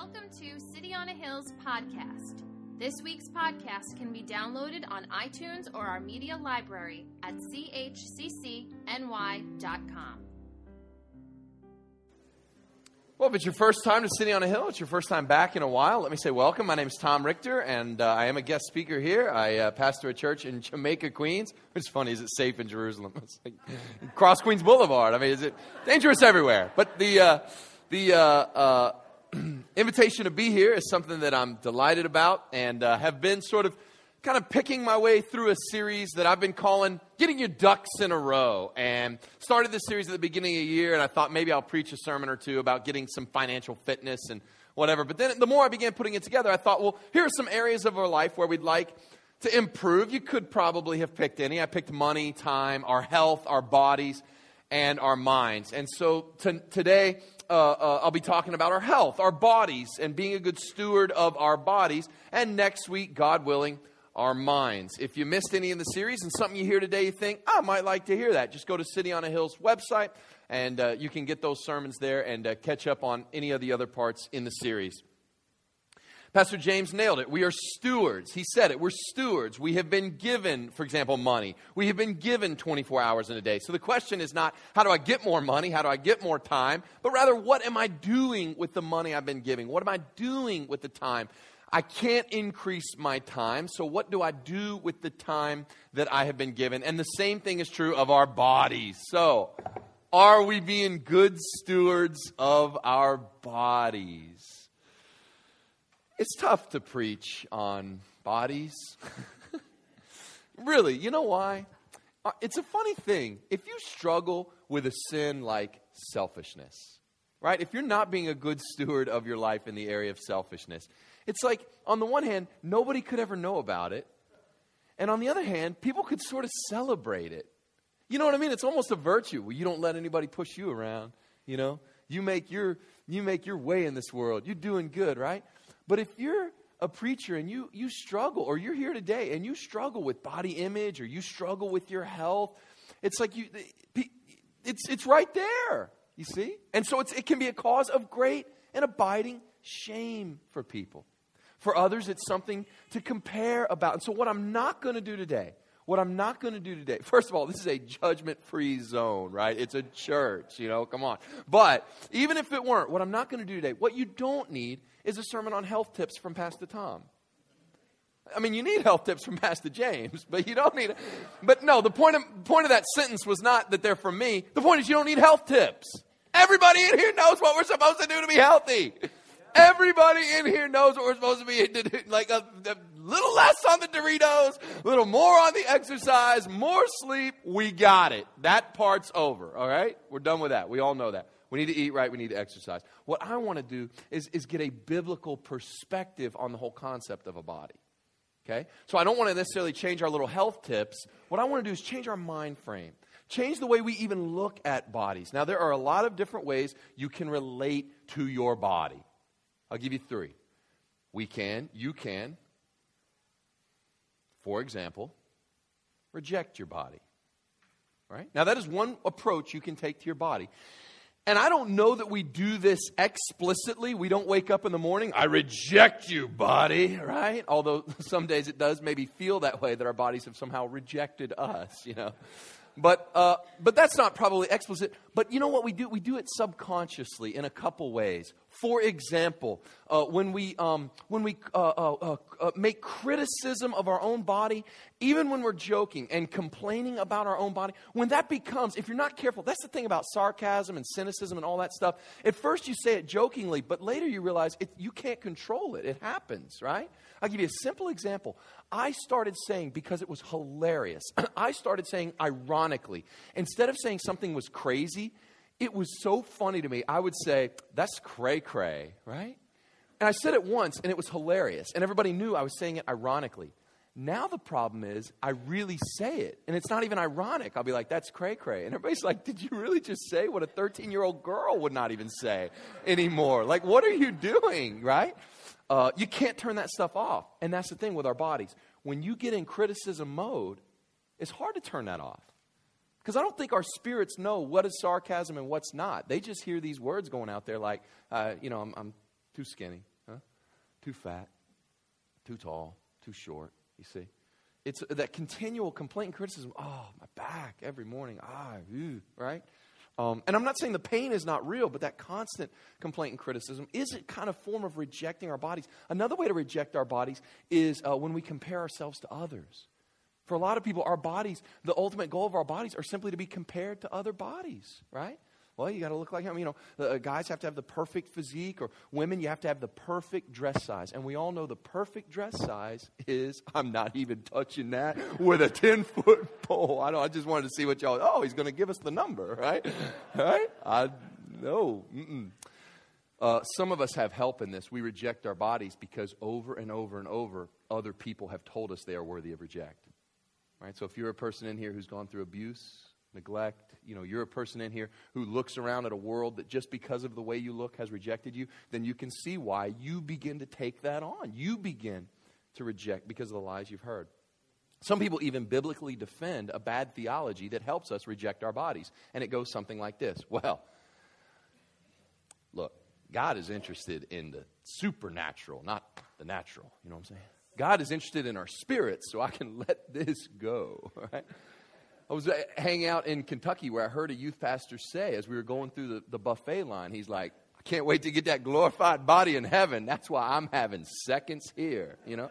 Welcome to City on a Hill's podcast. This week's podcast can be downloaded on iTunes or our media library at chccny.com. Well, if it's your first time to City on a Hill, it's your first time back in a while, let me say welcome. My name is Tom Richter, and uh, I am a guest speaker here. I uh, pastor a church in Jamaica, Queens. It's funny, is it safe in Jerusalem? Like Cross Queens Boulevard. I mean, is it dangerous everywhere? But the, uh, the uh, uh, invitation to be here is something that I'm delighted about and uh, have been sort of kind of picking my way through a series that I've been calling Getting Your Ducks in a Row. And started this series at the beginning of the year, and I thought maybe I'll preach a sermon or two about getting some financial fitness and whatever. But then the more I began putting it together, I thought, well, here are some areas of our life where we'd like to improve. You could probably have picked any. I picked money, time, our health, our bodies, and our minds. And so t- today, uh, uh, I'll be talking about our health, our bodies, and being a good steward of our bodies. And next week, God willing, our minds. If you missed any in the series and something you hear today you think, I might like to hear that, just go to City on a Hill's website and uh, you can get those sermons there and uh, catch up on any of the other parts in the series. Pastor James nailed it. We are stewards. He said it. We're stewards. We have been given, for example, money. We have been given 24 hours in a day. So the question is not, how do I get more money? How do I get more time? But rather, what am I doing with the money I've been giving? What am I doing with the time? I can't increase my time, so what do I do with the time that I have been given? And the same thing is true of our bodies. So, are we being good stewards of our bodies? It's tough to preach on bodies. really, you know why? Uh, it's a funny thing. If you struggle with a sin like selfishness, right? If you're not being a good steward of your life in the area of selfishness, it's like, on the one hand, nobody could ever know about it. And on the other hand, people could sort of celebrate it. You know what I mean? It's almost a virtue you don't let anybody push you around, you know? You make your you make your way in this world. You're doing good, right? But if you're a preacher and you you struggle or you're here today and you struggle with body image or you struggle with your health, it's like you it's it's right there, you see? And so it's, it can be a cause of great and abiding shame for people. For others, it's something to compare about. And so, what I'm not going to do today, what I'm not going to do today, first of all, this is a judgment free zone, right? It's a church, you know, come on. But even if it weren't, what I'm not going to do today, what you don't need is a sermon on health tips from Pastor Tom. I mean, you need health tips from Pastor James, but you don't need. But no, the point of, point of that sentence was not that they're from me. The point is, you don't need health tips. Everybody in here knows what we're supposed to do to be healthy. Everybody in here knows what we're supposed to be like a, a little less on the Doritos, a little more on the exercise, more sleep. We got it. That part's over. All right? We're done with that. We all know that. We need to eat right. We need to exercise. What I want to do is, is get a biblical perspective on the whole concept of a body. Okay? So I don't want to necessarily change our little health tips. What I want to do is change our mind frame. Change the way we even look at bodies. Now, there are a lot of different ways you can relate to your body. I'll give you three. We can, you can, for example, reject your body. Right? Now, that is one approach you can take to your body. And I don't know that we do this explicitly. We don't wake up in the morning, I reject you, body, right? Although some days it does maybe feel that way that our bodies have somehow rejected us, you know. But, uh, but that's not probably explicit. But you know what we do? We do it subconsciously in a couple ways. For example, uh, when we, um, when we uh, uh, uh, uh, make criticism of our own body, even when we're joking and complaining about our own body, when that becomes, if you're not careful, that's the thing about sarcasm and cynicism and all that stuff. At first you say it jokingly, but later you realize it, you can't control it. It happens, right? I'll give you a simple example. I started saying, because it was hilarious, I started saying ironically, instead of saying something was crazy, it was so funny to me. I would say, that's cray cray, right? And I said it once and it was hilarious. And everybody knew I was saying it ironically. Now the problem is, I really say it. And it's not even ironic. I'll be like, that's cray cray. And everybody's like, did you really just say what a 13 year old girl would not even say anymore? Like, what are you doing, right? Uh, you can't turn that stuff off. And that's the thing with our bodies. When you get in criticism mode, it's hard to turn that off. Because I don't think our spirits know what is sarcasm and what's not. They just hear these words going out there like, uh, you know, I'm, I'm too skinny, huh? Too fat, too tall, too short, you see? It's that continual complaint and criticism. Oh, my back every morning. Ah, ew, right? Um, and I'm not saying the pain is not real, but that constant complaint and criticism is a kind of form of rejecting our bodies. Another way to reject our bodies is uh, when we compare ourselves to others. For a lot of people, our bodies, the ultimate goal of our bodies are simply to be compared to other bodies, right? Well, you got to look like him. You know, uh, guys have to have the perfect physique, or women, you have to have the perfect dress size. And we all know the perfect dress size is I'm not even touching that with a 10 foot pole. I, don't, I just wanted to see what y'all, oh, he's going to give us the number, right? right? I, no. Uh, some of us have help in this. We reject our bodies because over and over and over, other people have told us they are worthy of reject. Right? So if you're a person in here who's gone through abuse, neglect, you know, you're a person in here who looks around at a world that just because of the way you look has rejected you, then you can see why you begin to take that on. You begin to reject because of the lies you've heard. Some people even biblically defend a bad theology that helps us reject our bodies. And it goes something like this Well, look, God is interested in the supernatural, not the natural. You know what I'm saying? God is interested in our spirits, so I can let this go. Right? I was uh, hanging out in Kentucky where I heard a youth pastor say, as we were going through the, the buffet line, he's like, I can't wait to get that glorified body in heaven. That's why I'm having seconds here, you know?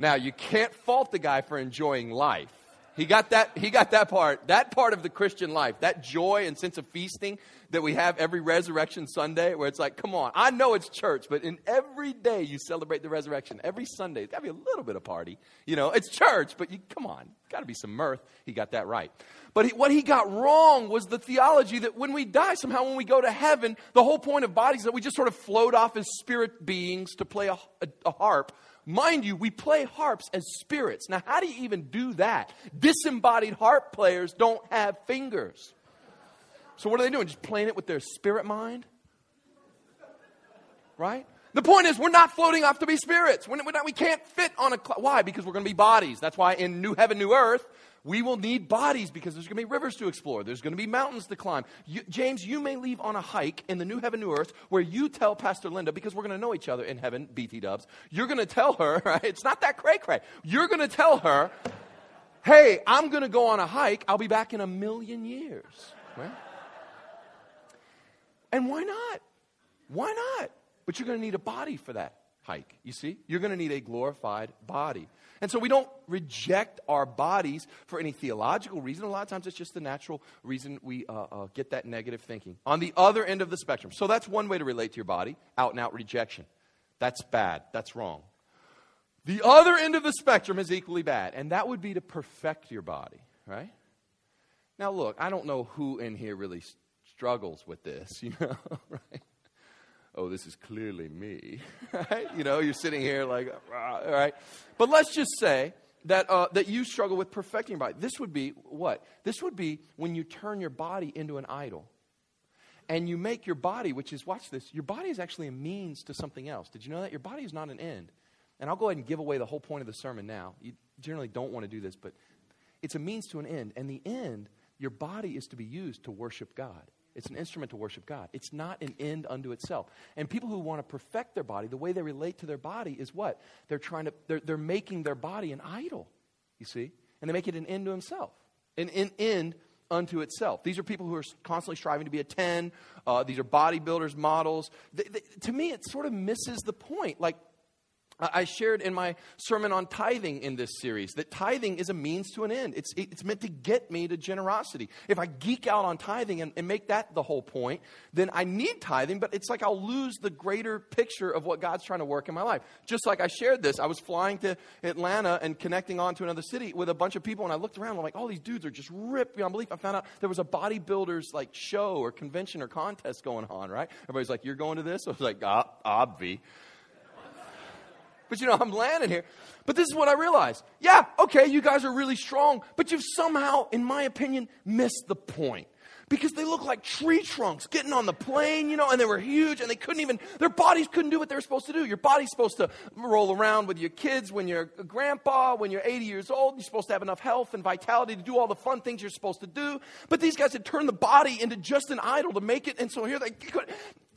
Now, you can't fault the guy for enjoying life. He got that, he got that part, that part of the Christian life, that joy and sense of feasting that we have every resurrection Sunday, where it's like, come on, I know it's church, but in every day you celebrate the resurrection, every Sunday, it's got to be a little bit of party. You know, it's church, but you, come on, got to be some mirth. He got that right. But he, what he got wrong was the theology that when we die, somehow when we go to heaven, the whole point of bodies is that we just sort of float off as spirit beings to play a, a, a harp Mind you, we play harps as spirits. Now, how do you even do that? Disembodied harp players don't have fingers. So, what are they doing? Just playing it with their spirit mind? Right? The point is, we're not floating off to be spirits. We're not, we can't fit on a. Why? Because we're going to be bodies. That's why in New Heaven, New Earth, we will need bodies because there's going to be rivers to explore. There's going to be mountains to climb. You, James, you may leave on a hike in the new heaven, new earth where you tell Pastor Linda, because we're going to know each other in heaven, BT dubs, you're going to tell her, right? It's not that cray cray. You're going to tell her, hey, I'm going to go on a hike. I'll be back in a million years. Right? And why not? Why not? But you're going to need a body for that hike. You see? You're going to need a glorified body. And so we don't reject our bodies for any theological reason. A lot of times it's just the natural reason we uh, uh, get that negative thinking. On the other end of the spectrum. So that's one way to relate to your body out and out rejection. That's bad. That's wrong. The other end of the spectrum is equally bad, and that would be to perfect your body, right? Now, look, I don't know who in here really struggles with this, you know, right? Oh, this is clearly me. right? You know, you're sitting here like, all right. But let's just say that, uh, that you struggle with perfecting your body. This would be what? This would be when you turn your body into an idol. And you make your body, which is, watch this, your body is actually a means to something else. Did you know that? Your body is not an end. And I'll go ahead and give away the whole point of the sermon now. You generally don't want to do this, but it's a means to an end. And the end, your body is to be used to worship God. It's an instrument to worship God. It's not an end unto itself. And people who want to perfect their body, the way they relate to their body is what? They're trying to, they're, they're making their body an idol, you see? And they make it an end to himself, an, an end unto itself. These are people who are constantly striving to be a 10. Uh, these are bodybuilders, models. They, they, to me, it sort of misses the point. Like, I shared in my sermon on tithing in this series that tithing is a means to an end. It's, it's meant to get me to generosity. If I geek out on tithing and, and, make that the whole point, then I need tithing, but it's like I'll lose the greater picture of what God's trying to work in my life. Just like I shared this, I was flying to Atlanta and connecting on to another city with a bunch of people, and I looked around, I'm like, all these dudes are just ripped beyond belief. I found out there was a bodybuilders like show or convention or contest going on, right? Everybody's like, you're going to this? I was like, ah, obvi. But you know, I'm landing here. But this is what I realized. Yeah, okay, you guys are really strong, but you've somehow, in my opinion, missed the point. because they look like tree trunks getting on the plane, you know, and they were huge and they couldn't even, their bodies couldn't do what they were supposed to do. Your body's supposed to roll around with your kids when you're a grandpa, when you're 80 years old. You're supposed to have enough health and vitality to do all the fun things you're supposed to do. But these guys had turned the body into just an idol to make it. And so here they could,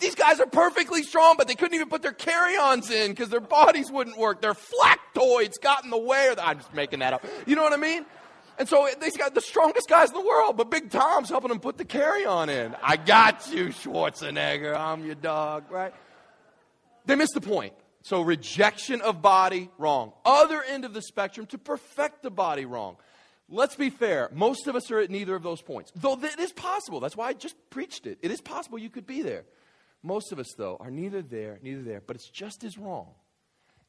these guys are perfectly strong, but they couldn't even put their carry ons in because their bodies wouldn't work. Their flactoids got in the way. I'm just making that up. You know what I mean? And so these got the strongest guys in the world, but Big Tom's helping them put the carry on in. I got you, Schwarzenegger. I'm your dog, right? They missed the point. So rejection of body, wrong. Other end of the spectrum to perfect the body, wrong. Let's be fair. Most of us are at neither of those points. Though it is possible. That's why I just preached it. It is possible you could be there. Most of us, though, are neither there, neither there. But it's just as wrong.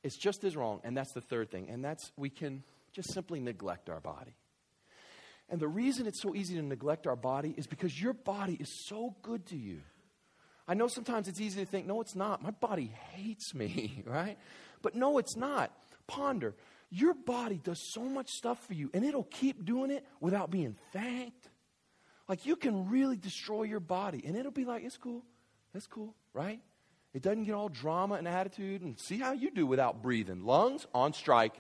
It's just as wrong. And that's the third thing. And that's we can just simply neglect our body. And the reason it's so easy to neglect our body is because your body is so good to you. I know sometimes it's easy to think, no, it's not. My body hates me, right? But no, it's not. Ponder. Your body does so much stuff for you, and it'll keep doing it without being thanked. Like you can really destroy your body, and it'll be like, it's cool. That's cool, right? It doesn't get all drama and attitude. And see how you do without breathing. Lungs on strike,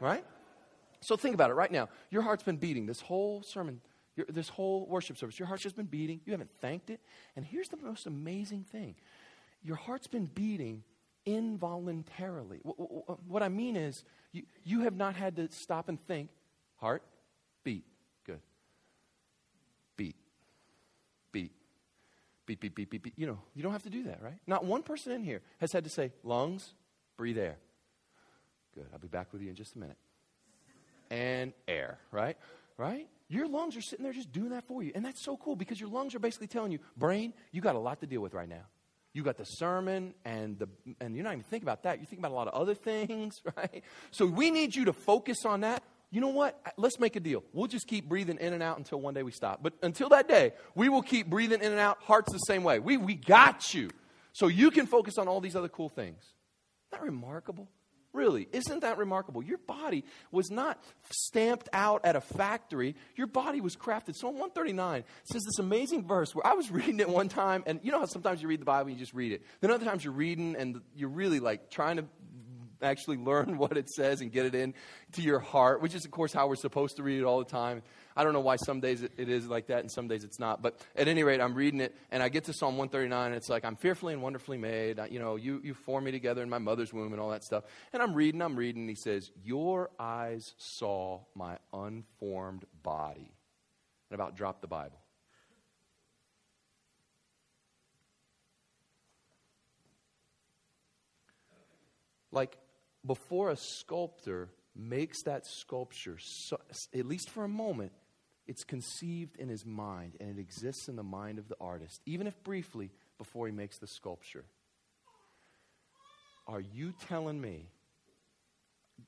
right? So think about it right now. Your heart's been beating this whole sermon, your, this whole worship service. Your heart's just been beating. You haven't thanked it. And here's the most amazing thing your heart's been beating involuntarily. What I mean is, you, you have not had to stop and think, heart, beat. Good. Beat. Beat. Beat, beep, beep, beep, beat. You know, you don't have to do that, right? Not one person in here has had to say, lungs, breathe air. Good. I'll be back with you in just a minute and air, right? Right? Your lungs are sitting there just doing that for you. And that's so cool because your lungs are basically telling you, brain, you got a lot to deal with right now. You got the sermon and the and you're not even thinking about that. You're thinking about a lot of other things, right? So we need you to focus on that. You know what? Let's make a deal. We'll just keep breathing in and out until one day we stop. But until that day, we will keep breathing in and out. Hearts the same way. We we got you. So you can focus on all these other cool things. Isn't that remarkable? Really, isn't that remarkable? Your body was not stamped out at a factory. Your body was crafted. Psalm 139 says this amazing verse where I was reading it one time, and you know how sometimes you read the Bible and you just read it. Then other times you're reading and you're really like trying to actually learn what it says and get it in to your heart, which is, of course, how we're supposed to read it all the time. I don't know why some days it, is like that and some days it's not. But at any rate, I'm reading it and I get to Psalm 139 and it's like, I'm fearfully and wonderfully made. You know, you, you formed me together in my mother's womb and all that stuff. And I'm reading, I'm reading, and he says, Your eyes saw my unformed body. And about dropped the Bible. Like before a sculptor makes that sculpture, so, at least for a moment, it's conceived in his mind and it exists in the mind of the artist, even if briefly before he makes the sculpture. Are you telling me?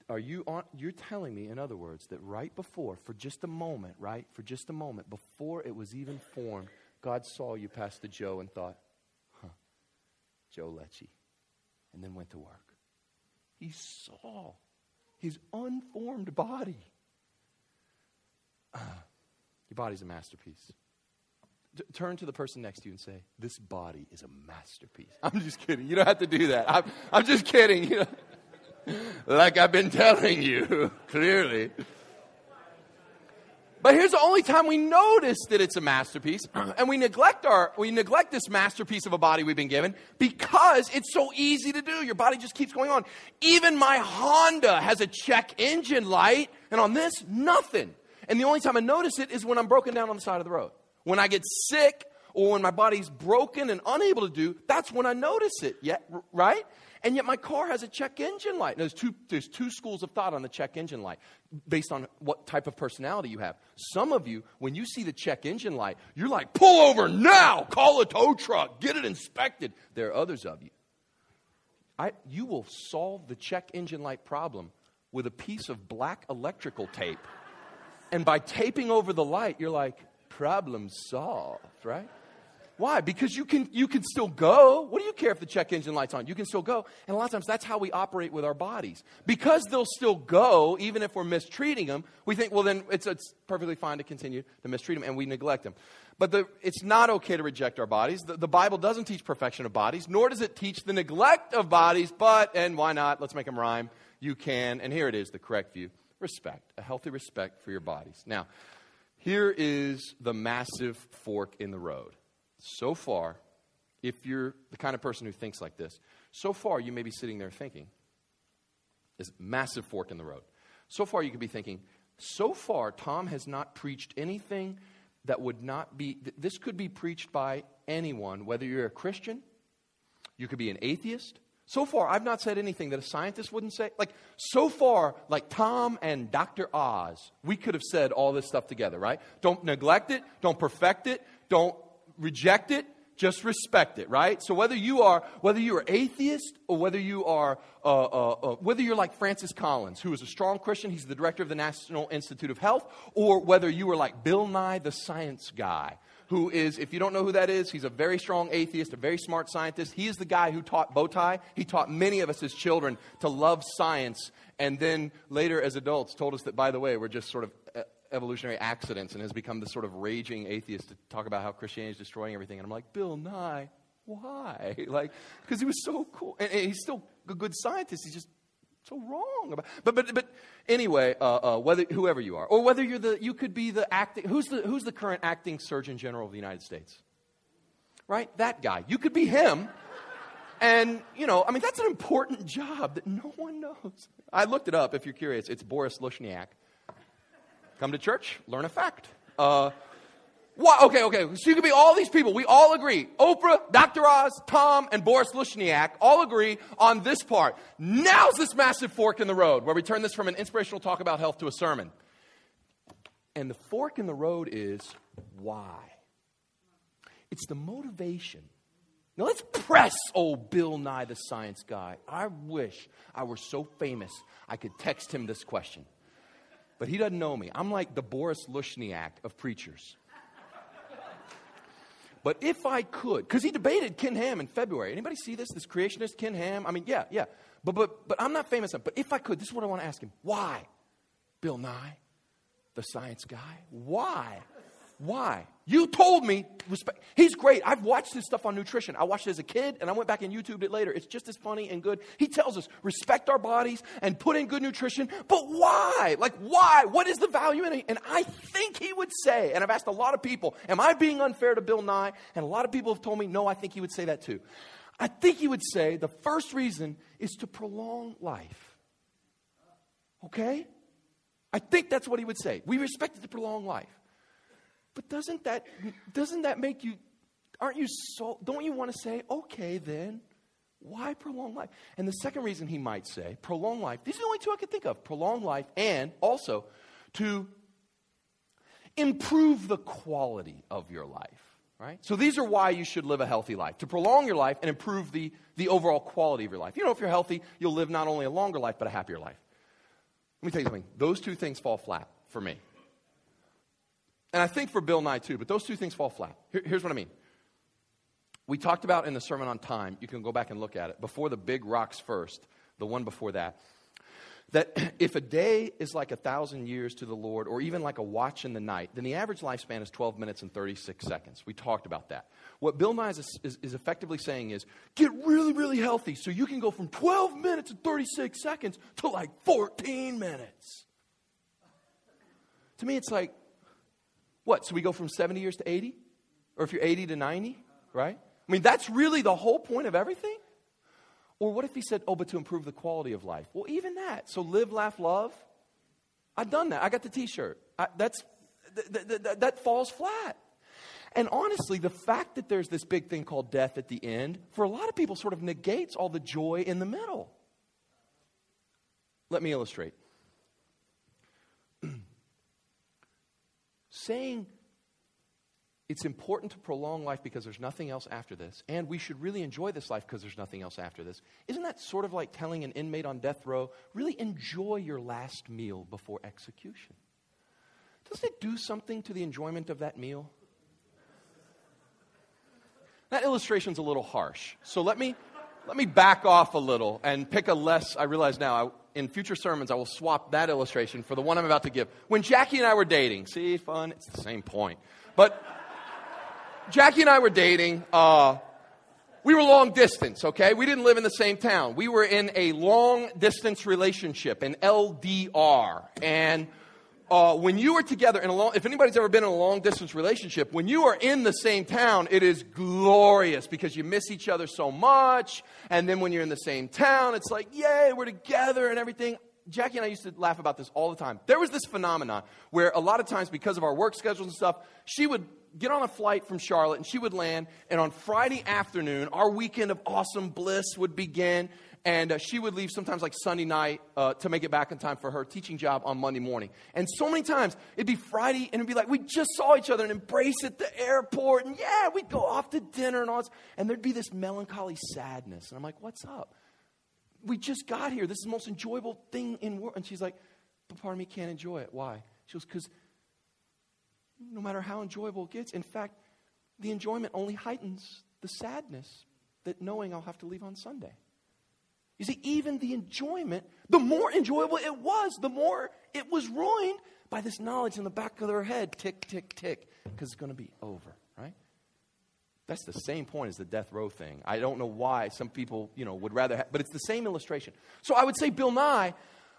Are you on, you're telling me, in other words, that right before, for just a moment, right, for just a moment, before it was even formed, God saw you Pastor Joe and thought, huh, Joe Lecce, and then went to work. He saw his unformed body. Uh, your body's a masterpiece. Turn to the person next to you and say, This body is a masterpiece. I'm just kidding. You don't have to do that. I'm, I'm just kidding. You know? like I've been telling you, clearly. But here's the only time we notice that it's a masterpiece, and we neglect our we neglect this masterpiece of a body we've been given because it's so easy to do. Your body just keeps going on. Even my Honda has a check engine light, and on this, nothing. And the only time I notice it is when I'm broken down on the side of the road. When I get sick or when my body's broken and unable to do, that's when I notice it. Yet, right? And yet my car has a check engine light. There's two, there's two schools of thought on the check engine light based on what type of personality you have. Some of you, when you see the check engine light, you're like, pull over now, call a tow truck, get it inspected. There are others of you. I, you will solve the check engine light problem with a piece of black electrical tape. And by taping over the light, you're like, problem solved, right? Why? Because you can, you can still go. What do you care if the check engine light's on? You can still go. And a lot of times that's how we operate with our bodies. Because they'll still go, even if we're mistreating them, we think, well, then it's, it's perfectly fine to continue to mistreat them, and we neglect them. But the, it's not okay to reject our bodies. The, the Bible doesn't teach perfection of bodies, nor does it teach the neglect of bodies, but, and why not? Let's make them rhyme. You can, and here it is, the correct view respect, a healthy respect for your bodies. Now, here is the massive fork in the road. So far, if you're the kind of person who thinks like this, so far you may be sitting there thinking, this massive fork in the road. So far you could be thinking, so far Tom has not preached anything that would not be, this could be preached by anyone, whether you're a Christian, you could be an atheist. So far, I've not said anything that a scientist wouldn't say. Like, so far, like Tom and Dr. Oz, we could have said all this stuff together, right? Don't neglect it, don't perfect it, don't reject it, just respect it, right? So whether you are whether you are atheist or whether you are uh, uh, uh, whether you're like Francis Collins, who is a strong Christian, he's the director of the National Institute of Health, or whether you are like Bill Nye, the science guy, who is, if you don't know who that is, he's a very strong atheist, a very smart scientist. He is the guy who taught Bowtie. He taught many of us as children to love science, and then later as adults told us that, by the way, we're just sort of evolutionary accidents and has become this sort of raging atheist to talk about how Christianity is destroying everything. And I'm like, Bill Nye, why? Like, because he was so cool. And, and, he's still a good scientist. He's just so wrong about. But but but anyway, uh, uh, whether whoever you are, or whether you're the, you could be the acting. Who's the who's the current acting Surgeon General of the United States? Right, that guy. You could be him. And, you know, I mean, that's an important job that no one knows. I looked it up if you're curious. It's Boris Lushniak. Come to church, learn a fact. Uh, what? Okay, okay. So you could be all these people. We all agree. Oprah, Dr. Oz, Tom, and Boris Lushniak all agree on this part. Now's this massive fork in the road where we turn this from an inspirational talk about health to a sermon. And the fork in the road is why? It's the motivation. Now let's press old Bill Nye, the science guy. I wish I were so famous I could text him this question but he doesn't know me. I'm like the Boris Lushniak of preachers. But if I could, because he debated Ken Ham in February. Anybody see this? This creationist Ken Ham? I mean, yeah, yeah. But but but I'm not famous enough. But if I could, this is what I want to ask him. Why? Bill Nye, the science guy. Why? Why? You told me. He's great. I've watched his stuff on nutrition. I watched it as a kid and I went back and YouTubed it later. It's just as funny and good. He tells us respect our bodies and put in good nutrition. But why? Like, why? What is the value in it? And I think he would say, and I've asked a lot of people, am I being unfair to Bill Nye? And a lot of people have told me, no, I think he would say that too. I think he would say the first reason is to prolong life. Okay? I think that's what he would say. We respect it to prolong life. But doesn't that doesn't that make you aren't you so don't you want to say, okay then, why prolong life? And the second reason he might say, prolong life, these are the only two I could think of. Prolong life and also to improve the quality of your life. Right? So these are why you should live a healthy life. To prolong your life and improve the, the overall quality of your life. You know, if you're healthy, you'll live not only a longer life, but a happier life. Let me tell you something. Those two things fall flat for me. And I think for Bill Nye too, but those two things fall flat. Here, here's what I mean. We talked about in the Sermon on Time, you can go back and look at it, before the big rocks first, the one before that, that if a day is like a thousand years to the Lord, or even like a watch in the night, then the average lifespan is 12 minutes and 36 seconds. We talked about that. What Bill Nye is, is, is effectively saying is get really, really healthy so you can go from 12 minutes and 36 seconds to like 14 minutes. To me, it's like, what? So we go from 70 years to 80? Or if you're 80 to 90, right? I mean, that's really the whole point of everything? Or what if he said, oh, but to improve the quality of life? Well, even that. So live, laugh, love. I've done that. I got the t shirt. That's, th- th- th- that falls flat. And honestly, the fact that there's this big thing called death at the end, for a lot of people, sort of negates all the joy in the middle. Let me illustrate. Saying it's important to prolong life because there's nothing else after this, and we should really enjoy this life because there's nothing else after this. Isn't that sort of like telling an inmate on death row, really enjoy your last meal before execution? Doesn't it do something to the enjoyment of that meal? that illustration's a little harsh. So let me, let me back off a little and pick a less, I realize now, I, in future sermons, I will swap that illustration for the one I'm about to give. When Jackie and I were dating, see, fun, it's the same point. But Jackie and I were dating, uh, we were long distance, okay? We didn't live in the same town. We were in a long distance relationship, an LDR. And uh, when you are together in a long, if anybody's ever been in a long distance relationship, when you are in the same town, it is glorious because you miss each other so much. And then when you're in the same town, it's like, yay, we're together and everything. Jackie and I used to laugh about this all the time. There was this phenomenon where a lot of times, because of our work schedules and stuff, she would get on a flight from Charlotte and she would land, and on Friday afternoon, our weekend of awesome bliss would begin and uh, she would leave sometimes like Sunday night uh, to make it back in time for her teaching job on Monday morning. And so many times it'd be Friday and it'd be like we just saw each other and embrace at the airport, and yeah, we'd go off to dinner and all this, and there'd be this melancholy sadness, and I'm like, what's up? We just got here. This is the most enjoyable thing in world. And she's like, but part of me can't enjoy it. Why? She goes, because no matter how enjoyable it gets, in fact, the enjoyment only heightens the sadness that knowing I'll have to leave on Sunday. You see, even the enjoyment, the more enjoyable it was, the more it was ruined by this knowledge in the back of their head tick, tick, tick, because it's going to be over, right? That's the same point as the death row thing. I don't know why some people, you know, would rather have, but it's the same illustration. So I would say, Bill Nye,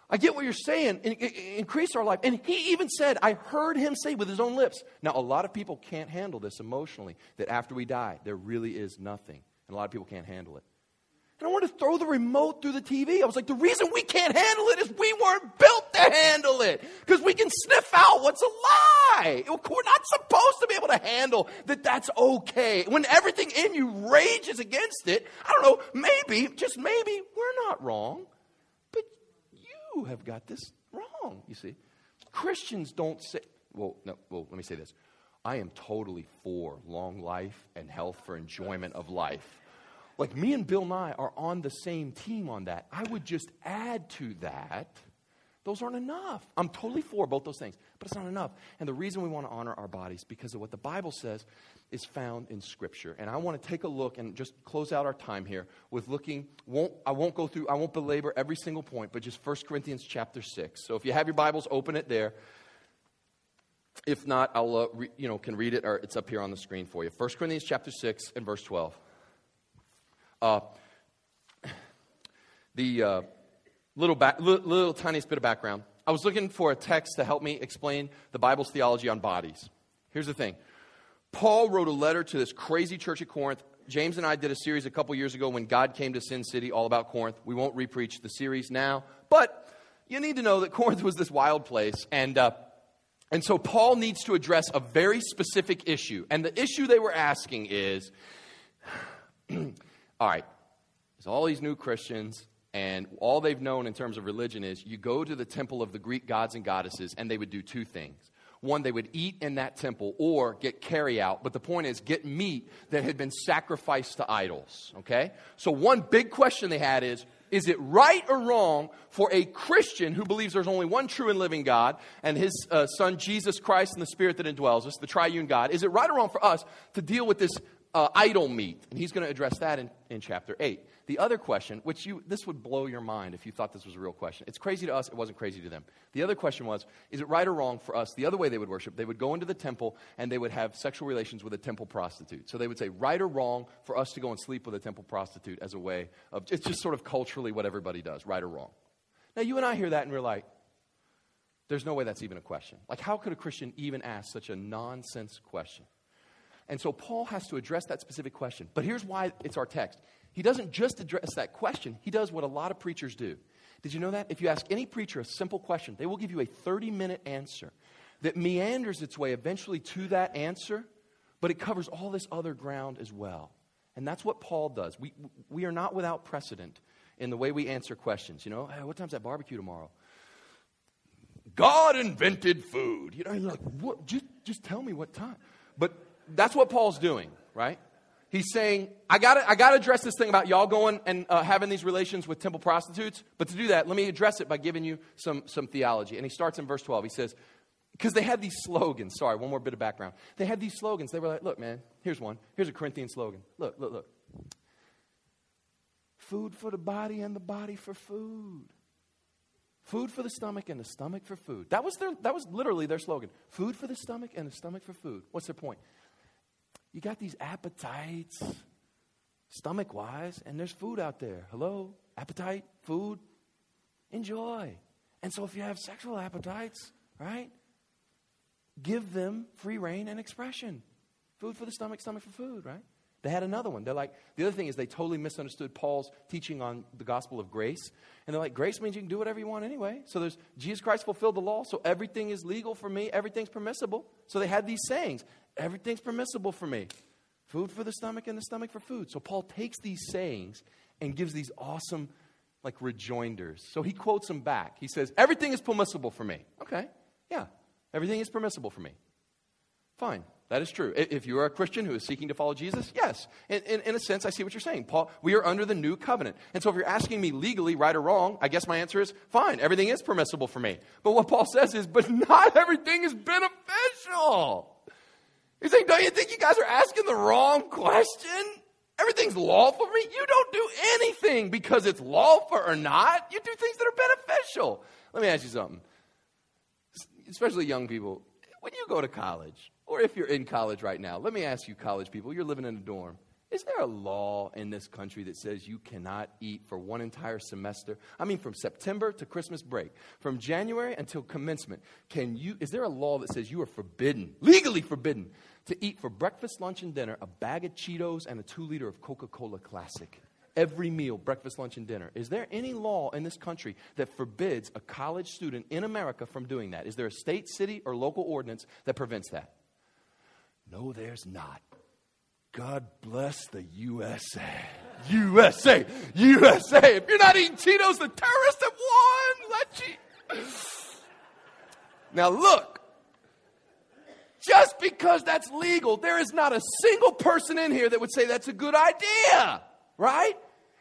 I get what you're saying. In, in, increase our life. And he even said, I heard him say with his own lips. Now, a lot of people can't handle this emotionally, that after we die, there really is nothing. And a lot of people can't handle it. And I wanted to throw the remote through the TV. I was like, the reason we can't handle it is we weren't built to handle it. Because we can sniff out what's a lie. We're not supposed to be able to handle that that's okay. When everything in you rages against it, I don't know, maybe, just maybe, we're not wrong. But you have got this wrong, you see. Christians don't say, well, no, well, let me say this. I am totally for long life and health for enjoyment of life. Like me and Bill Nye are on the same team on that. I would just add to that. Those aren't enough. I'm totally for both those things, but it's not enough. And the reason we want to honor our bodies because of what the Bible says is found in Scripture. And I want to take a look and just close out our time here with looking. Won't, I won't go through. I won't belabor every single point, but just 1 Corinthians chapter six. So if you have your Bibles, open it there. If not, I'll uh, re, you know can read it or it's up here on the screen for you. 1 Corinthians chapter six and verse 12. Uh, the uh, little, back, little, little tiniest bit of background. I was looking for a text to help me explain the Bible's theology on bodies. Here's the thing Paul wrote a letter to this crazy church at Corinth. James and I did a series a couple years ago when God came to Sin City, all about Corinth. We won't repreach the series now, but you need to know that Corinth was this wild place. And, uh, and so Paul needs to address a very specific issue. And the issue they were asking is all right, there's all these new Christians, and all they've known in terms of religion is you go to the temple of the Greek gods and goddesses, and they would do two things. One, they would eat in that temple or get carry out. But the point is, get meat that had been sacrificed to idols. Okay? So, one big question they had is is it right or wrong for a Christian who believes there's only one true and living God and his uh, son Jesus Christ and the Spirit that indwells us, the triune God, is it right or wrong for us to deal with this uh, idol meat. And he's going to address that in, in chapter 8. The other question, which you, this would blow your mind if you thought this was a real question. It's crazy to us, it wasn't crazy to them. The other question was, is it right or wrong for us? The other way they would worship, they would go into the temple and they would have sexual relations with a temple prostitute. So they would say, right or wrong for us to go and sleep with a temple prostitute as a way of, it's just sort of culturally what everybody does, right or wrong. Now you and I hear that and we're like, there's no way that's even a question. Like, how could a Christian even ask such a nonsense question? And so Paul has to address that specific question. But here's why it's our text. He doesn't just address that question, he does what a lot of preachers do. Did you know that? If you ask any preacher a simple question, they will give you a 30 minute answer that meanders its way eventually to that answer, but it covers all this other ground as well. And that's what Paul does. We, we are not without precedent in the way we answer questions. You know, hey, what time's that barbecue tomorrow? God invented food. You know, you're like, what? Just, just tell me what time. But that's what Paul's doing, right? He's saying, I got I gotta address this thing about y'all going and uh, having these relations with temple prostitutes. But to do that, let me address it by giving you some, some theology. And he starts in verse 12. He says, because they had these slogans. Sorry, one more bit of background. They had these slogans. They were like, look, man, here's one. Here's a Corinthian slogan. Look, look, look. Food for the body and the body for food. Food for the stomach and the stomach for food. That was, their, that was literally their slogan. Food for the stomach and the stomach for food. What's their point? You got these appetites, stomach wise, and there's food out there. Hello? Appetite, food, enjoy. And so if you have sexual appetites, right? Give them free reign and expression. Food for the stomach, stomach for food, right? They had another one. They're like, the other thing is they totally misunderstood Paul's teaching on the gospel of grace. And they're like, grace means you can do whatever you want anyway. So there's Jesus Christ fulfilled the law, so everything is legal for me, everything's permissible. So they had these sayings everything's permissible for me. Food for the stomach and the stomach for food. So Paul takes these sayings and gives these awesome like rejoinders. So he quotes them back. He says, Everything is permissible for me. Okay, yeah, everything is permissible for me. Fine, that is true. If you are a Christian who is seeking to follow Jesus, yes. In, in, in, a sense, I see what you're saying. Paul, we are under the new covenant. And so if you're asking me legally, right or wrong, I guess my answer is fine, everything is permissible for me. But what Paul says is, but not everything is beneficial. He's saying, don't you think you guys are asking the wrong question? Everything's lawful for me. You don't do anything because it's lawful or not. You do things that are beneficial. Let me ask you something, especially young people. When you go to college, or if you're in college right now, let me ask you, college people, you're living in a dorm. Is there a law in this country that says you cannot eat for one entire semester? I mean, from September to Christmas break, from January until commencement, can you? Is there a law that says you are forbidden, legally forbidden, to eat for breakfast, lunch, and dinner a bag of Cheetos and a two liter of Coca Cola Classic. Every meal, breakfast, lunch, and dinner. Is there any law in this country that forbids a college student in America from doing that? Is there a state, city, or local ordinance that prevents that? No, there's not. God bless the USA. USA! USA! If you're not eating Cheetos, the terrorists have won! Eat. Now look, just because that's legal, there is not a single person in here that would say that's a good idea, right?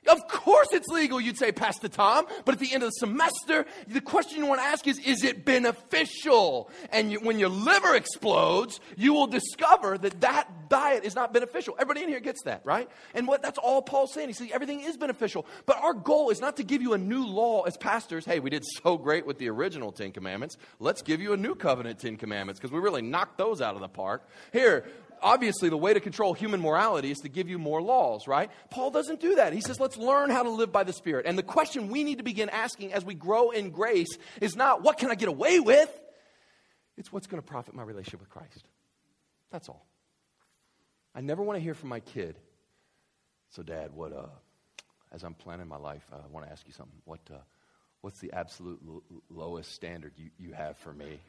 Of course it's legal, you'd say, Pastor Tom, but at the end of the semester, the question you want to ask is, is it beneficial? And you, when your liver explodes, you will discover that that diet is not beneficial. Everybody in here gets that, right? And what that's all Paul's saying. He says everything is beneficial, but our goal is not to give you a new law as pastors. Hey, we did so great with the original Ten Commandments. Let's give you a new covenant Ten Commandments because we really knocked those out of the park. Here, obviously the way to control human morality is to give you more laws, right? Paul doesn't do that. He says, let's learn how to live by the Spirit. And the question we need to begin asking as we grow in grace is not, what can I get away with? It's what's going to profit my relationship with Christ. That's all. I never want to hear from my kid. So, Dad, what, uh, as I'm planning my life, uh, I want to ask you something. What, uh, what's the absolute l- lowest standard you, you have for me?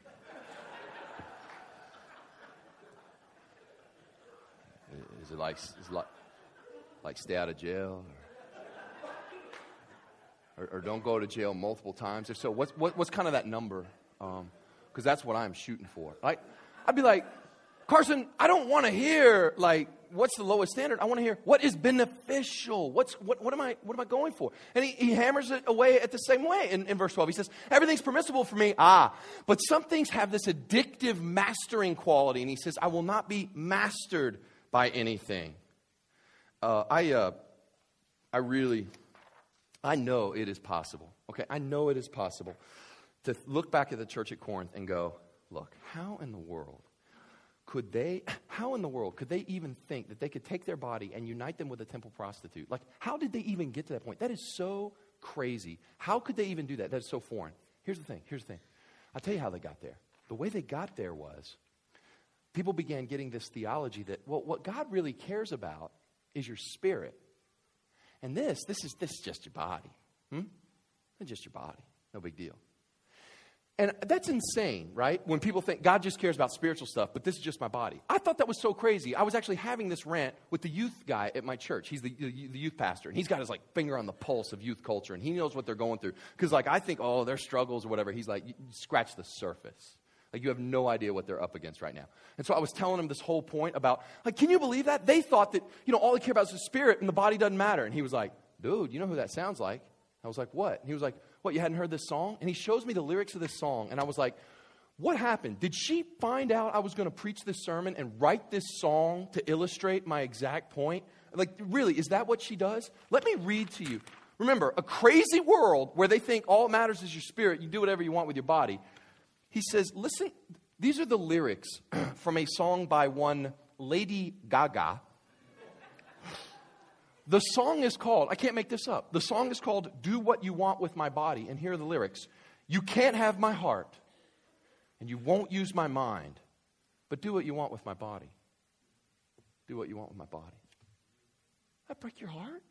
Is it like, is it like, like stay out of jail? Or, or, or, don't go to jail multiple times? If so, what's, what, what's kind of that number? Because um, that's what I'm shooting for. Like, I'd be like, Carson, I don't want to hear like what's the lowest standard. I want to hear what is beneficial. What's what, what am I what am I going for? And he, he hammers it away at the same way in, in verse 12. He says, Everything's permissible for me. Ah, but some things have this addictive mastering quality. And he says, I will not be mastered by anything. Uh, I, uh, I really, I know it is possible. Okay, I know it is possible to look back at the church at Corinth and go, look, how in the world could they, how in the world could they even think that they could take their body and unite them with a temple prostitute? Like, how did they even get to that point? That is so crazy. How could they even do that? That is so foreign. Here's the thing. Here's the thing. I'll tell you how they got there. The way they got there was people began getting this theology that, well, what God really cares about is your spirit. And this, this is, this is just your body. Hmm? It's just your body. No big deal. And that's insane, right? When people think God just cares about spiritual stuff, but this is just my body. I thought that was so crazy. I was actually having this rant with the youth guy at my church. He's the, the, youth pastor, and he's got his like finger on the pulse of youth culture, and he knows what they're going through. Because like I think, oh, their struggles or whatever. He's like, scratch the surface. Like, you have no idea what they're up against right now. And so I was telling him this whole point about, like, can you believe that? They thought that, you know, all they care about is the spirit and the body doesn't matter. And he was like, dude, you know who that sounds like? I was like, what? And he was like, what, you hadn't heard this song? And he shows me the lyrics of this song. And I was like, What happened? Did she find out I was going to preach this sermon and write this song to illustrate my exact point? Like, really, is that what she does? Let me read to you. Remember, a crazy world where they think all that matters is your spirit, you do whatever you want with your body. He says, listen, these are the lyrics from a song by one Lady Gaga. The song is called, I can't make this up. The song is called Do What You Want with My Body. And here are the lyrics You can't have my heart, and you won't use my mind, but do what you want with my body. Do what you want with my body. That break your heart?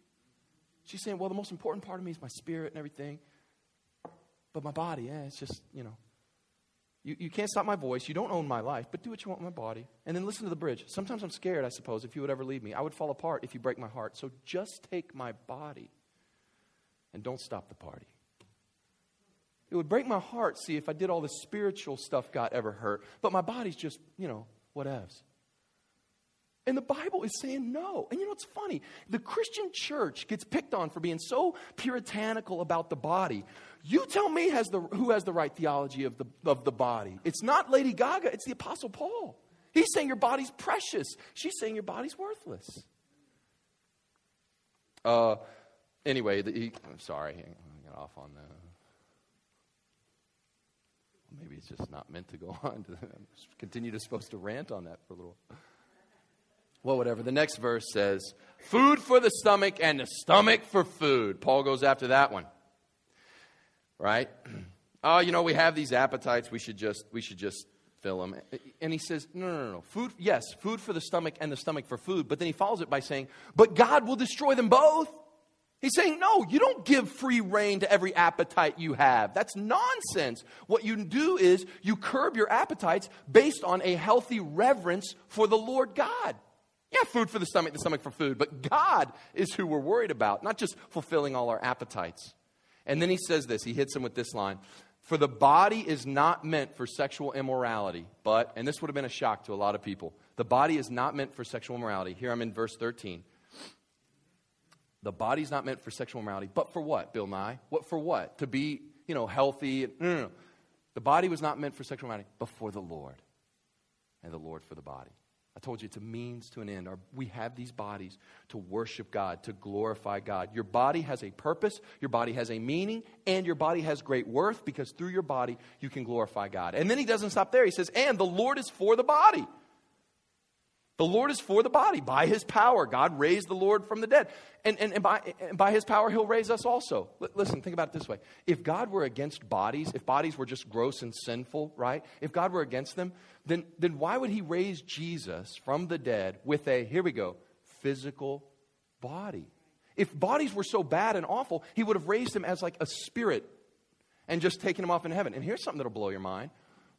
She's saying, Well, the most important part of me is my spirit and everything. But my body, yeah, it's just, you know. You, you can't stop my voice. You don't own my life, but do what you want with my body. And then listen to the bridge. Sometimes I'm scared, I suppose, if you would ever leave me. I would fall apart if you break my heart. So just take my body and don't stop the party. It would break my heart, see, if I did all the spiritual stuff God ever hurt. But my body's just, you know, whatevs. And the Bible is saying no. And you know what's funny? The Christian church gets picked on for being so puritanical about the body. You tell me has the, who has the right theology of the, of the body. It's not Lady Gaga, it's the Apostle Paul. He's saying your body's precious. She's saying your body's worthless. Uh, anyway, the, he, I'm sorry, I got off on that. Maybe it's just not meant to go on. To, continue to supposed to rant on that for a little well, whatever. The next verse says, food for the stomach and the stomach for food. Paul goes after that one. Right? Oh, you know, we have these appetites. We should just, we should just fill them. And he says, no, no, no, no. Food, yes, food for the stomach and the stomach for food. But then he follows it by saying, but God will destroy them both. He's saying, no, you don't give free rein to every appetite you have. That's nonsense. What you do is you curb your appetites based on a healthy reverence for the Lord God. Food for the stomach, the stomach for food. But God is who we're worried about, not just fulfilling all our appetites. And then he says this, he hits him with this line For the body is not meant for sexual immorality, but, and this would have been a shock to a lot of people, the body is not meant for sexual immorality. Here I'm in verse 13. The body's not meant for sexual immorality, but for what, Bill Nye? What for what? To be, you know, healthy. No, no, no. The body was not meant for sexual immorality, but for the Lord. And the Lord for the body. I told you it's a means to an end. Our, we have these bodies to worship God, to glorify God. Your body has a purpose, your body has a meaning, and your body has great worth because through your body you can glorify God. And then he doesn't stop there. He says, and the Lord is for the body. The Lord is for the body. By his power, God raised the Lord from the dead. And, and, and, by, and by his power, he'll raise us also. L- listen, think about it this way. If God were against bodies, if bodies were just gross and sinful, right? If God were against them, then, then why would he raise Jesus from the dead with a, here we go, physical body? If bodies were so bad and awful, he would have raised him as like a spirit and just taken him off in heaven. And here's something that'll blow your mind.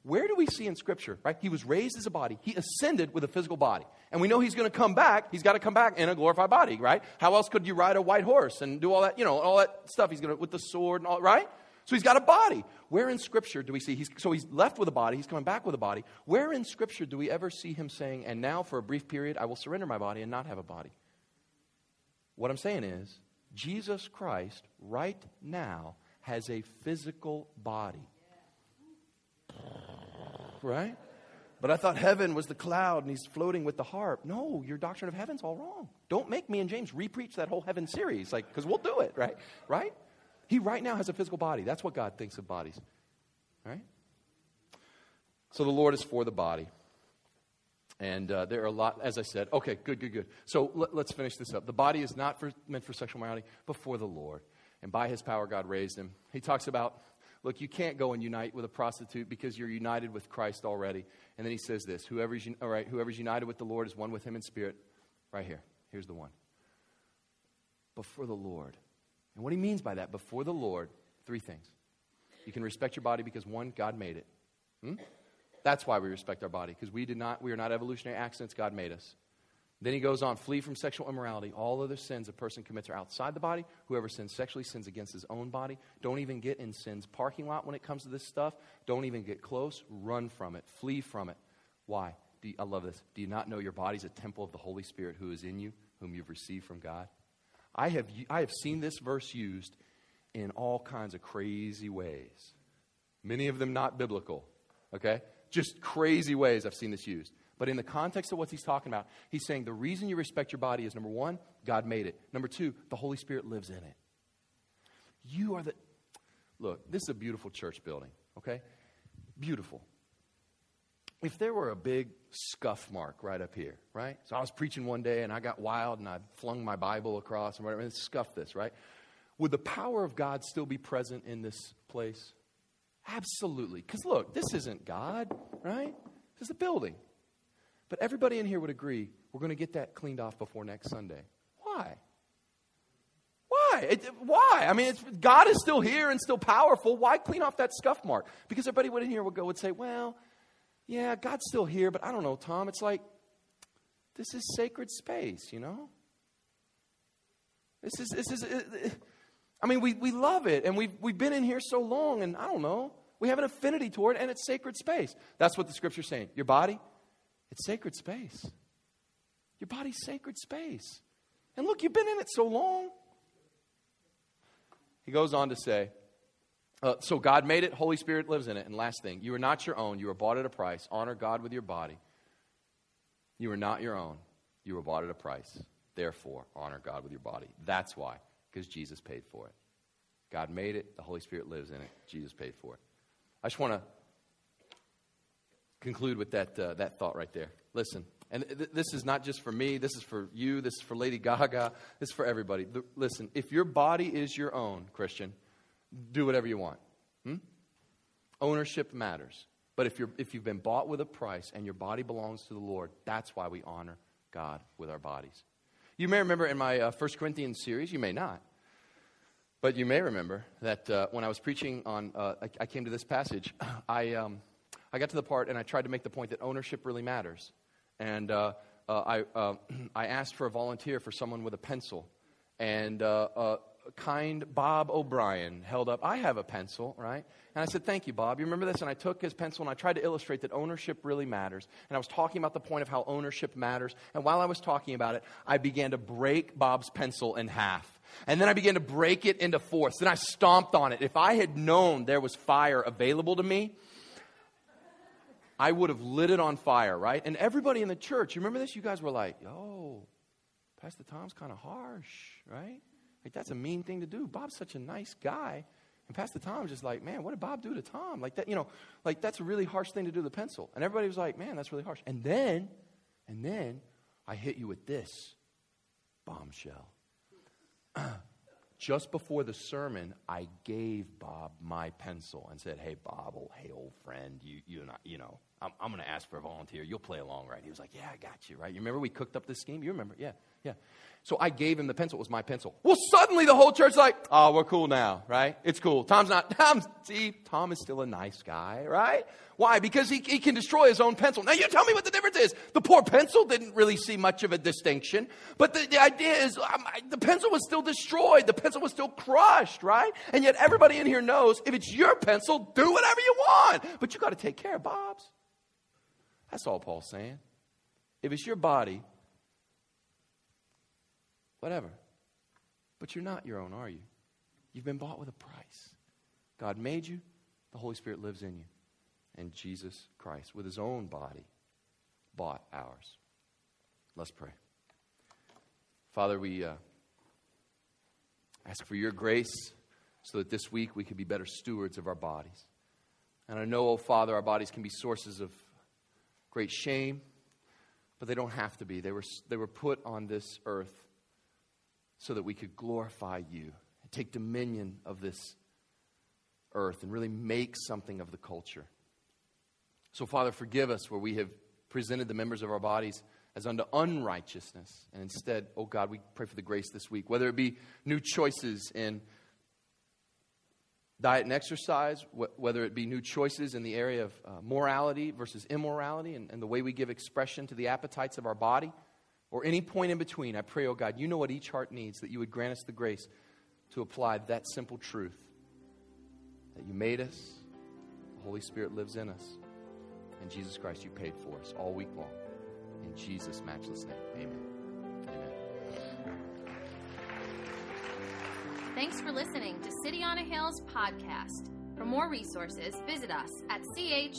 Where do we see in Scripture, right? He was raised as a body. He ascended with a physical body. And we know he's going to come back. He's got to come back in a glorified body, right? How else could you ride a white horse and do all that, you know, all that stuff? He's going to, with the sword and all, right? So he's got a body. Where in Scripture do we see, he's, so he's left with a body, he's coming back with a body. Where in Scripture do we ever see him saying, and now for a brief period, I will surrender my body and not have a body? What I'm saying is, Jesus Christ right now has a physical body right? But I thought heaven was the cloud and he's floating with the harp. No, your doctrine of heaven's all wrong. Don't make me and James repreach that whole heaven series, like, because we'll do it, right? Right? He right now has a physical body. That's what God thinks of bodies, right? So the Lord is for the body. And uh, there are a lot, as I said. Okay, good, good, good. So let, us finish this up. The body is not for, meant for sexual morality, but for the Lord. And by his power, God raised him. He talks about Look, you can't go and unite with a prostitute because you're united with Christ already. And then he says this whoever's, all right, whoever's united with the Lord is one with him in spirit. Right here. Here's the one. Before the Lord. And what he means by that, before the Lord, three things. You can respect your body because, one, God made it. Hmm? That's why we respect our body, because we did not, we are not evolutionary accidents, God made us. Then he goes on, flee from sexual immorality. All other sins a person commits are outside the body. Whoever sins sexually sins against his own body. Don't even get in sin's parking lot when it comes to this stuff. Don't even get close. Run from it. Flee from it. Why? You, I love this. Do you not know your body's a temple of the Holy Spirit who is in you, whom you've received from God? I have, I have seen this verse used in all kinds of crazy ways, many of them not biblical. okay? Just crazy ways I've seen this used. But in the context of what he's talking about, he's saying the reason you respect your body is number one, God made it. Number two, the Holy Spirit lives in it. You are the. Look, this is a beautiful church building, okay? Beautiful. If there were a big scuff mark right up here, right? So I was preaching one day and I got wild and I flung my Bible across and whatever and scuffed this, right? Would the power of God still be present in this place? Absolutely. Because look, this isn't God, right? This is a building. But everybody in here would agree we're going to get that cleaned off before next Sunday. Why? Why? It, why? I mean, God is still here and still powerful. Why clean off that scuff mark? Because everybody would in here would go would say, well, yeah, God's still here, but I don't know, Tom. It's like this is sacred space, you know. This is this is. Uh, I mean, we, we love it, and we've we've been in here so long, and I don't know. We have an affinity toward it, and it's sacred space. That's what the scripture's saying. Your body, it's sacred space. Your body's sacred space. And look, you've been in it so long. He goes on to say, uh, so God made it, Holy Spirit lives in it. And last thing, you are not your own. You were bought at a price. Honor God with your body. You are not your own. You were bought at a price. Therefore, honor God with your body. That's why, because Jesus paid for it. God made it, the Holy Spirit lives in it. Jesus paid for it. I just want to conclude with that, uh, that thought right there. Listen, and th- this is not just for me, this is for you, this is for Lady Gaga, this is for everybody. The, listen, if your body is your own, Christian, do whatever you want. Hmm? Ownership matters. But if, you're, if you've been bought with a price and your body belongs to the Lord, that's why we honor God with our bodies. You may remember in my uh, 1 Corinthians series, you may not, but you may remember that uh, when I was preaching on, uh, I, I, came to this passage, I, um, I got to the part and I tried to make the point that ownership really matters. And uh, uh, I, uh, I asked for a volunteer for someone with a pencil. And kind Bob O'Brien held up, I have a pencil, right? And I said, Thank you, Bob. You remember this? And I took his pencil and I tried to illustrate that ownership really matters. And I was talking about the point of how ownership matters. And while I was talking about it, I began to break Bob's pencil in half. And then I began to break it into fourths. Then I stomped on it. If I had known there was fire available to me, I would have lit it on fire, right? And everybody in the church, you remember this? You guys were like, yo, Pastor Tom's kind of harsh, right? Like, that's a mean thing to do. Bob's such a nice guy. And Pastor Tom's just like, man, what did Bob do to Tom? Like that, you know, like that's a really harsh thing to do the pencil. And everybody was like, man, that's really harsh. And then, and then I hit you with this bombshell. Just before the sermon, I gave Bob my pencil and said, "Hey, Bob, old, hey, old friend, you, you, not, you know, I'm, I'm going to ask for a volunteer. You'll play along, right?" He was like, "Yeah, I got you, right? You remember we cooked up this scheme? You remember? Yeah, yeah." So I gave him the pencil. It was my pencil. Well, suddenly the whole church's like, oh, we're cool now, right? It's cool. Tom's not, Tom's, see, Tom is still a nice guy, right? Why? Because he, he can destroy his own pencil. Now you tell me what the difference is. The poor pencil didn't really see much of a distinction, but the, the idea is um, the pencil was still destroyed. The pencil was still crushed, right? And yet everybody in here knows if it's your pencil, do whatever you want, but you got to take care of Bob's. That's all Paul's saying. If it's your body, whatever. But you're not your own, are you? You've been bought with a price. God made you, the Holy Spirit lives in you. And Jesus Christ, with his own body, bought ours. Let's pray. Father, we uh, ask for your grace so that this week we could be better stewards of our bodies. And I know, oh Father, our bodies can be sources of great shame, but they don't have to be. They were, they were put on this earth so that we could glorify you take dominion of this earth and really make something of the culture. So, Father, forgive us where we have presented the members of our bodies as unto unrighteousness. And instead, oh God, we pray for the grace this week, whether it be new choices in diet and exercise, wh- whether it be new choices in the area of uh, morality versus immorality and, and the way we give expression to the appetites of our body or any point in between, I pray, oh God, you know what each heart needs, that you would grant us the grace to apply that simple truth that you made us, the Holy Spirit lives in us, and Jesus Christ, you paid for us all week long. In Jesus' matchless name, amen. Amen. Thanks for listening to City on a Hill's podcast. For more resources, visit us at chccny.com.